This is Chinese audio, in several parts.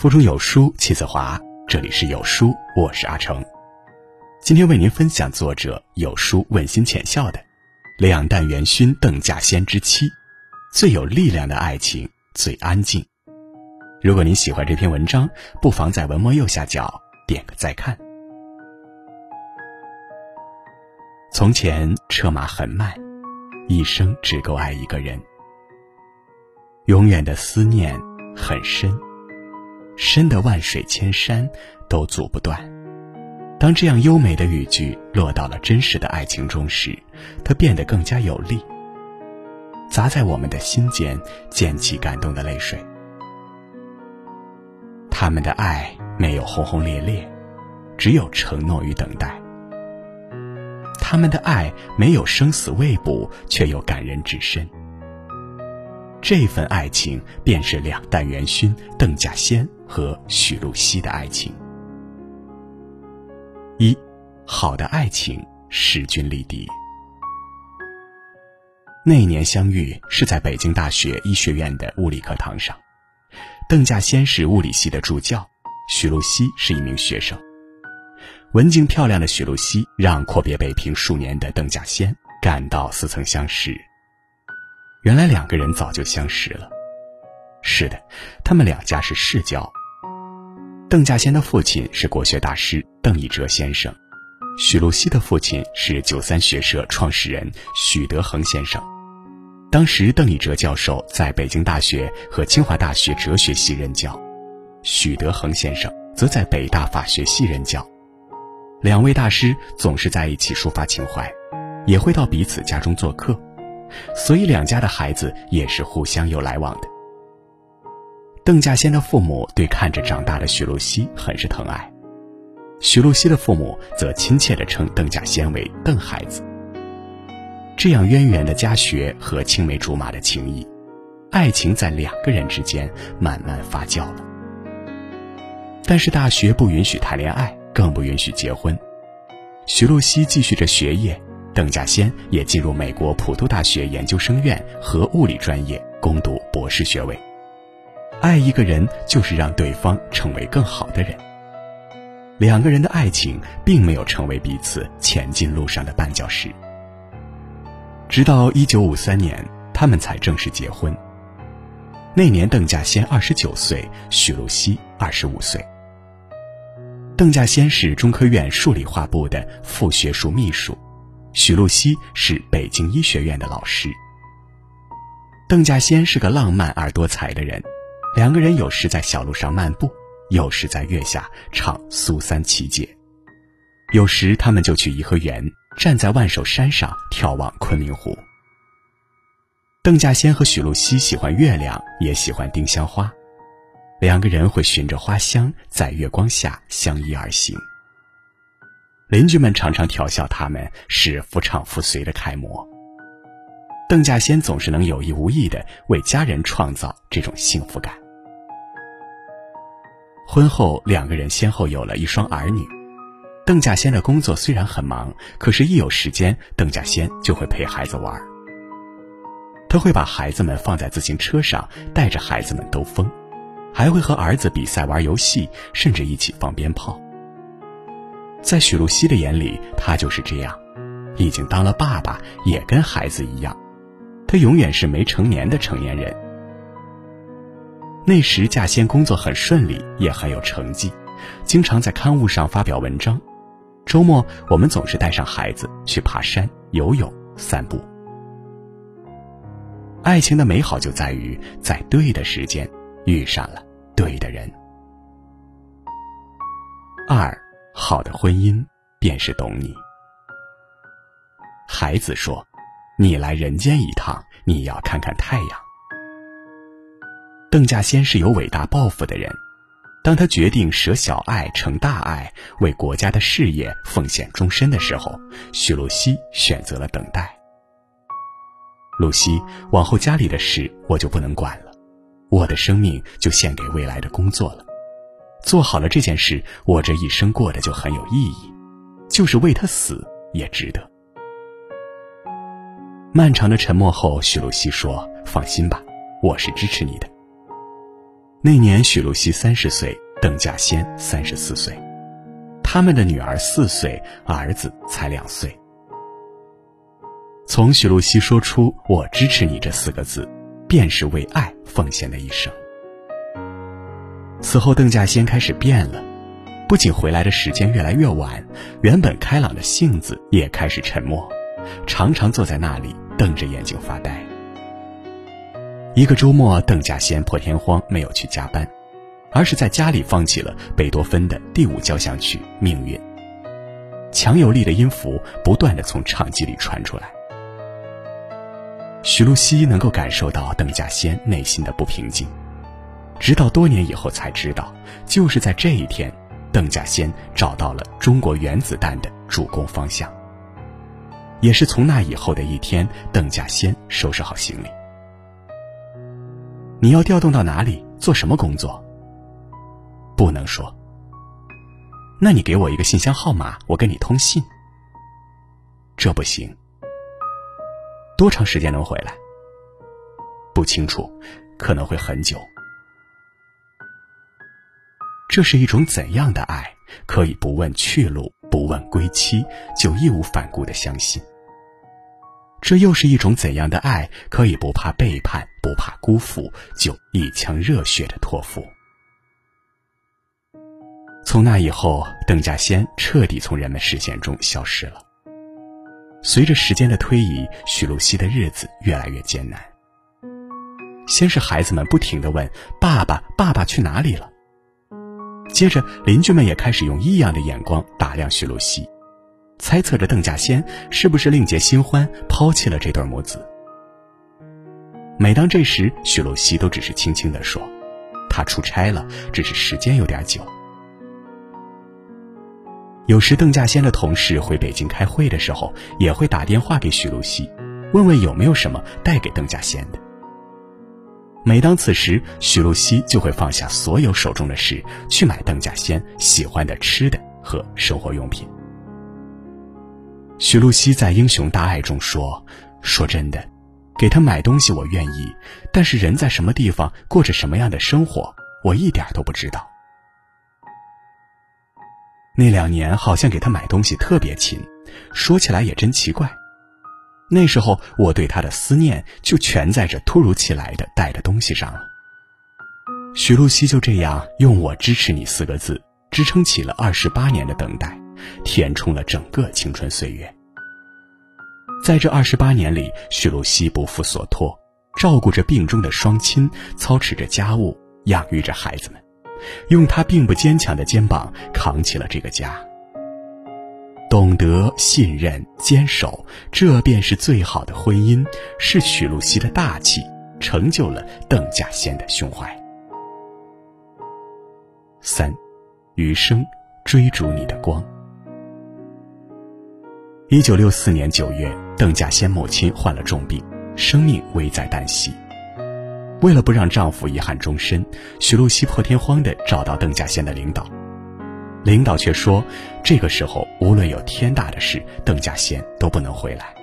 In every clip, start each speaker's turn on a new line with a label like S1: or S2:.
S1: 腹中有书气自华，这里是有书，我是阿成。今天为您分享作者有书问心浅笑的《两弹元勋邓稼先之妻》，最有力量的爱情最安静。如果您喜欢这篇文章，不妨在文末右下角点个再看。从前车马很慢，一生只够爱一个人。永远的思念很深。深的万水千山都阻不断。当这样优美的语句落到了真实的爱情中时，它变得更加有力，砸在我们的心间，溅起感动的泪水。他们的爱没有轰轰烈烈，只有承诺与等待。他们的爱没有生死未卜，却又感人至深。这份爱情便是两弹元勋邓稼先和许露西的爱情。一，好的爱情势均力敌。那年相遇是在北京大学医学院的物理课堂上，邓稼先是物理系的助教，许露西是一名学生。文静漂亮的许露西让阔别北平数年的邓稼先感到似曾相识。原来两个人早就相识了。是的，他们两家是世交。邓稼先的父亲是国学大师邓以哲先生，许露西的父亲是九三学社创始人许德珩先生。当时，邓以哲教授在北京大学和清华大学哲学系任教，许德珩先生则在北大法学系任教。两位大师总是在一起抒发情怀，也会到彼此家中做客。所以两家的孩子也是互相有来往的。邓稼先的父母对看着长大的许露西很是疼爱，许露西的父母则亲切地称邓稼先为“邓孩子”。这样渊源的家学和青梅竹马的情谊，爱情在两个人之间慢慢发酵了。但是大学不允许谈恋爱，更不允许结婚。许露西继续着学业。邓稼先也进入美国普渡大学研究生院核物理专业攻读博士学位。爱一个人就是让对方成为更好的人。两个人的爱情并没有成为彼此前进路上的绊脚石。直到一九五三年，他们才正式结婚。那年，邓稼先二十九岁，许露西二十五岁。邓稼先是中科院数理化部的副学术秘书。许露西是北京医学院的老师。邓稼先是个浪漫而多才的人，两个人有时在小路上漫步，有时在月下唱苏三起解，有时他们就去颐和园，站在万寿山上眺望昆明湖。邓稼先和许露西喜欢月亮，也喜欢丁香花，两个人会循着花香，在月光下相依而行。邻居们常常调笑他们是夫唱妇随的楷模。邓稼先总是能有意无意的为家人创造这种幸福感。婚后，两个人先后有了一双儿女。邓稼先的工作虽然很忙，可是，一有时间，邓稼先就会陪孩子玩。他会把孩子们放在自行车上，带着孩子们兜风，还会和儿子比赛玩游戏，甚至一起放鞭炮。在许露西的眼里，他就是这样，已经当了爸爸，也跟孩子一样，他永远是没成年的成年人。那时，稼先工作很顺利，也很有成绩，经常在刊物上发表文章。周末，我们总是带上孩子去爬山、游泳、散步。爱情的美好就在于在对的时间遇上了对的人。二。好的婚姻便是懂你。孩子说：“你来人间一趟，你要看看太阳。”邓稼先是有伟大抱负的人，当他决定舍小爱成大爱，为国家的事业奉献终身的时候，许露西选择了等待。露西，往后家里的事我就不能管了，我的生命就献给未来的工作了。做好了这件事，我这一生过得就很有意义，就是为他死也值得。漫长的沉默后，许露西说：“放心吧，我是支持你的。”那年许露西三十岁，邓稼先三十四岁，他们的女儿四岁，儿子才两岁。从许露西说出“我支持你”这四个字，便是为爱奉献的一生。此后，邓稼先开始变了，不仅回来的时间越来越晚，原本开朗的性子也开始沉默，常常坐在那里瞪着眼睛发呆。一个周末，邓稼先破天荒没有去加班，而是在家里放起了贝多芬的第五交响曲《命运》。强有力的音符不断的从唱机里传出来。许露西能够感受到邓稼先内心的不平静。直到多年以后才知道，就是在这一天，邓稼先找到了中国原子弹的主攻方向。也是从那以后的一天，邓稼先收拾好行李。你要调动到哪里做什么工作？不能说。那你给我一个信箱号码，我跟你通信。这不行。多长时间能回来？不清楚，可能会很久。这是一种怎样的爱，可以不问去路、不问归期，就义无反顾的相信？这又是一种怎样的爱，可以不怕背叛、不怕辜负，就一腔热血的托付？从那以后，邓稼先彻底从人们视线中消失了。随着时间的推移，许露西的日子越来越艰难。先是孩子们不停的问：“爸爸，爸爸去哪里了？”接着，邻居们也开始用异样的眼光打量许露西，猜测着邓稼先是不是另结新欢，抛弃了这对母子。每当这时，许露西都只是轻轻地说：“他出差了，只是时间有点久。”有时，邓稼先的同事回北京开会的时候，也会打电话给许露西，问问有没有什么带给邓稼先的。每当此时，许露西就会放下所有手中的事，去买邓稼先喜欢的吃的和生活用品。许露西在《英雄大爱》中说：“说真的，给他买东西我愿意，但是人在什么地方过着什么样的生活，我一点都不知道。”那两年好像给他买东西特别勤，说起来也真奇怪。那时候，我对他的思念就全在这突如其来的带的东西上了。许露西就这样用“我支持你”四个字支撑起了二十八年的等待，填充了整个青春岁月。在这二十八年里，许露西不负所托，照顾着病中的双亲，操持着家务，养育着孩子们，用她并不坚强的肩膀扛起了这个家。懂得信任、坚守，这便是最好的婚姻。是许露西的大气，成就了邓稼先的胸怀。三，余生追逐你的光。一九六四年九月，邓稼先母亲患了重病，生命危在旦夕。为了不让丈夫遗憾终身，许露西破天荒地找到邓稼先的领导。领导却说，这个时候无论有天大的事，邓稼先都不能回来。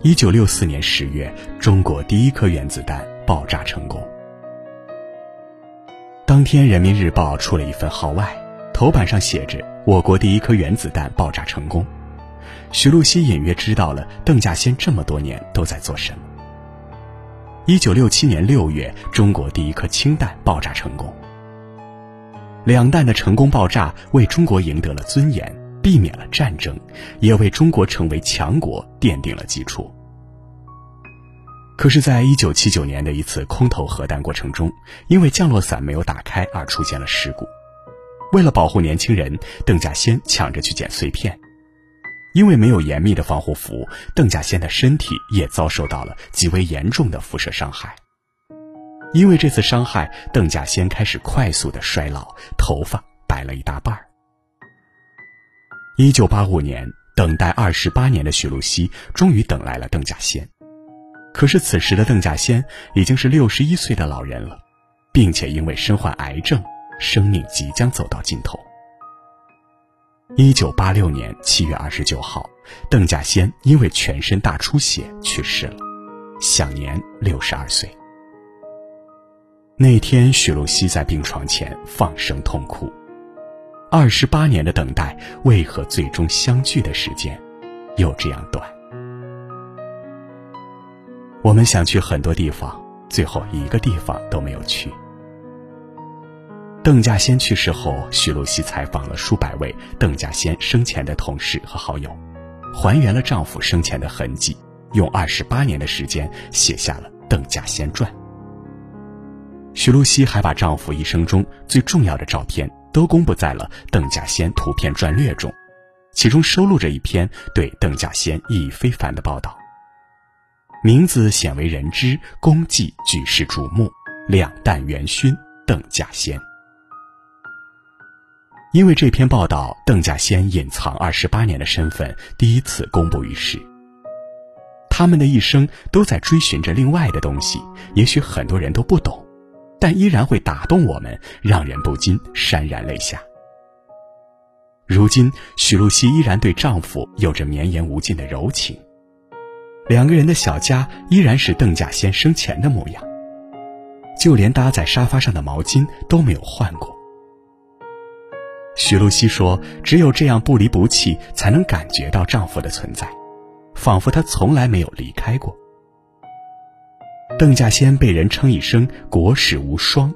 S1: 一九六四年十月，中国第一颗原子弹爆炸成功。当天，《人民日报》出了一份号外，头版上写着“我国第一颗原子弹爆炸成功”。徐露西隐约知道了邓稼先这么多年都在做什么。一九六七年六月，中国第一颗氢弹爆炸成功。两弹的成功爆炸，为中国赢得了尊严，避免了战争，也为中国成为强国奠定了基础。可是，在一九七九年的一次空投核弹过程中，因为降落伞没有打开而出现了事故。为了保护年轻人，邓稼先抢着去捡碎片。因为没有严密的防护服，邓稼先的身体也遭受到了极为严重的辐射伤害。因为这次伤害，邓稼先开始快速的衰老，头发白了一大半儿。一九八五年，等待二十八年的许露西终于等来了邓稼先。可是此时的邓稼先已经是六十一岁的老人了，并且因为身患癌症，生命即将走到尽头。一九八六年七月二十九号，邓稼先因为全身大出血去世了，享年六十二岁。那天，许露西在病床前放声痛哭。二十八年的等待，为何最终相聚的时间又这样短？我们想去很多地方，最后一个地方都没有去。邓稼先去世后，徐露西采访了数百位邓稼先生前的同事和好友，还原了丈夫生前的痕迹，用二十八年的时间写下了《邓稼先传》。徐露西还把丈夫一生中最重要的照片。都公布在了《邓稼先图片传略》中，其中收录着一篇对邓稼先意义非凡的报道。名字鲜为人知，功绩举世瞩目，两弹元勋邓稼先。因为这篇报道，邓稼先隐藏二十八年的身份第一次公布于世。他们的一生都在追寻着另外的东西，也许很多人都不懂。但依然会打动我们，让人不禁潸然泪下。如今，许露西依然对丈夫有着绵延无尽的柔情，两个人的小家依然是邓稼先生前的模样，就连搭在沙发上的毛巾都没有换过。许露西说：“只有这样不离不弃，才能感觉到丈夫的存在，仿佛他从来没有离开过。”邓稼先被人称一声“国士无双”，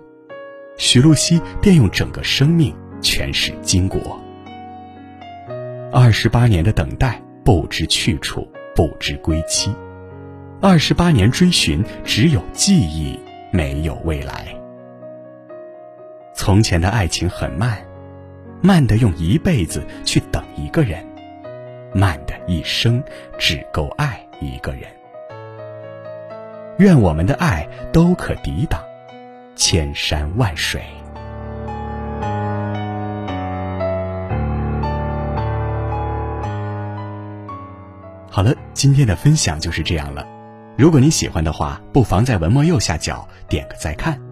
S1: 许露西便用整个生命诠释巾帼。二十八年的等待，不知去处，不知归期；二十八年追寻，只有记忆，没有未来。从前的爱情很慢，慢的用一辈子去等一个人，慢的一生只够爱一个人。愿我们的爱都可抵挡千山万水。好了，今天的分享就是这样了。如果你喜欢的话，不妨在文末右下角点个再看。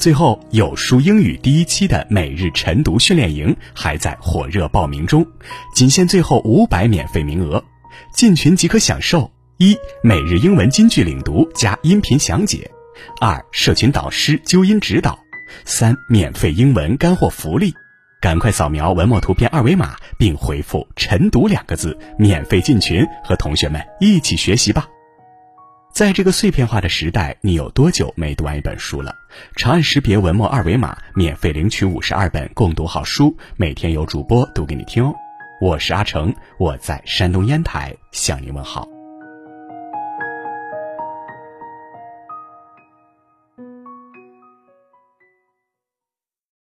S1: 最后，有书英语第一期的每日晨读训练营还在火热报名中，仅限最后五百免费名额，进群即可享受。一每日英文金句领读加音频详解，二社群导师纠音指导，三免费英文干货福利，赶快扫描文末图片二维码，并回复“晨读”两个字，免费进群，和同学们一起学习吧。在这个碎片化的时代，你有多久没读完一本书了？长按识别文末二维码，免费领取五十二本共读好书，每天有主播读给你听哦。我是阿成，我在山东烟台向您问好。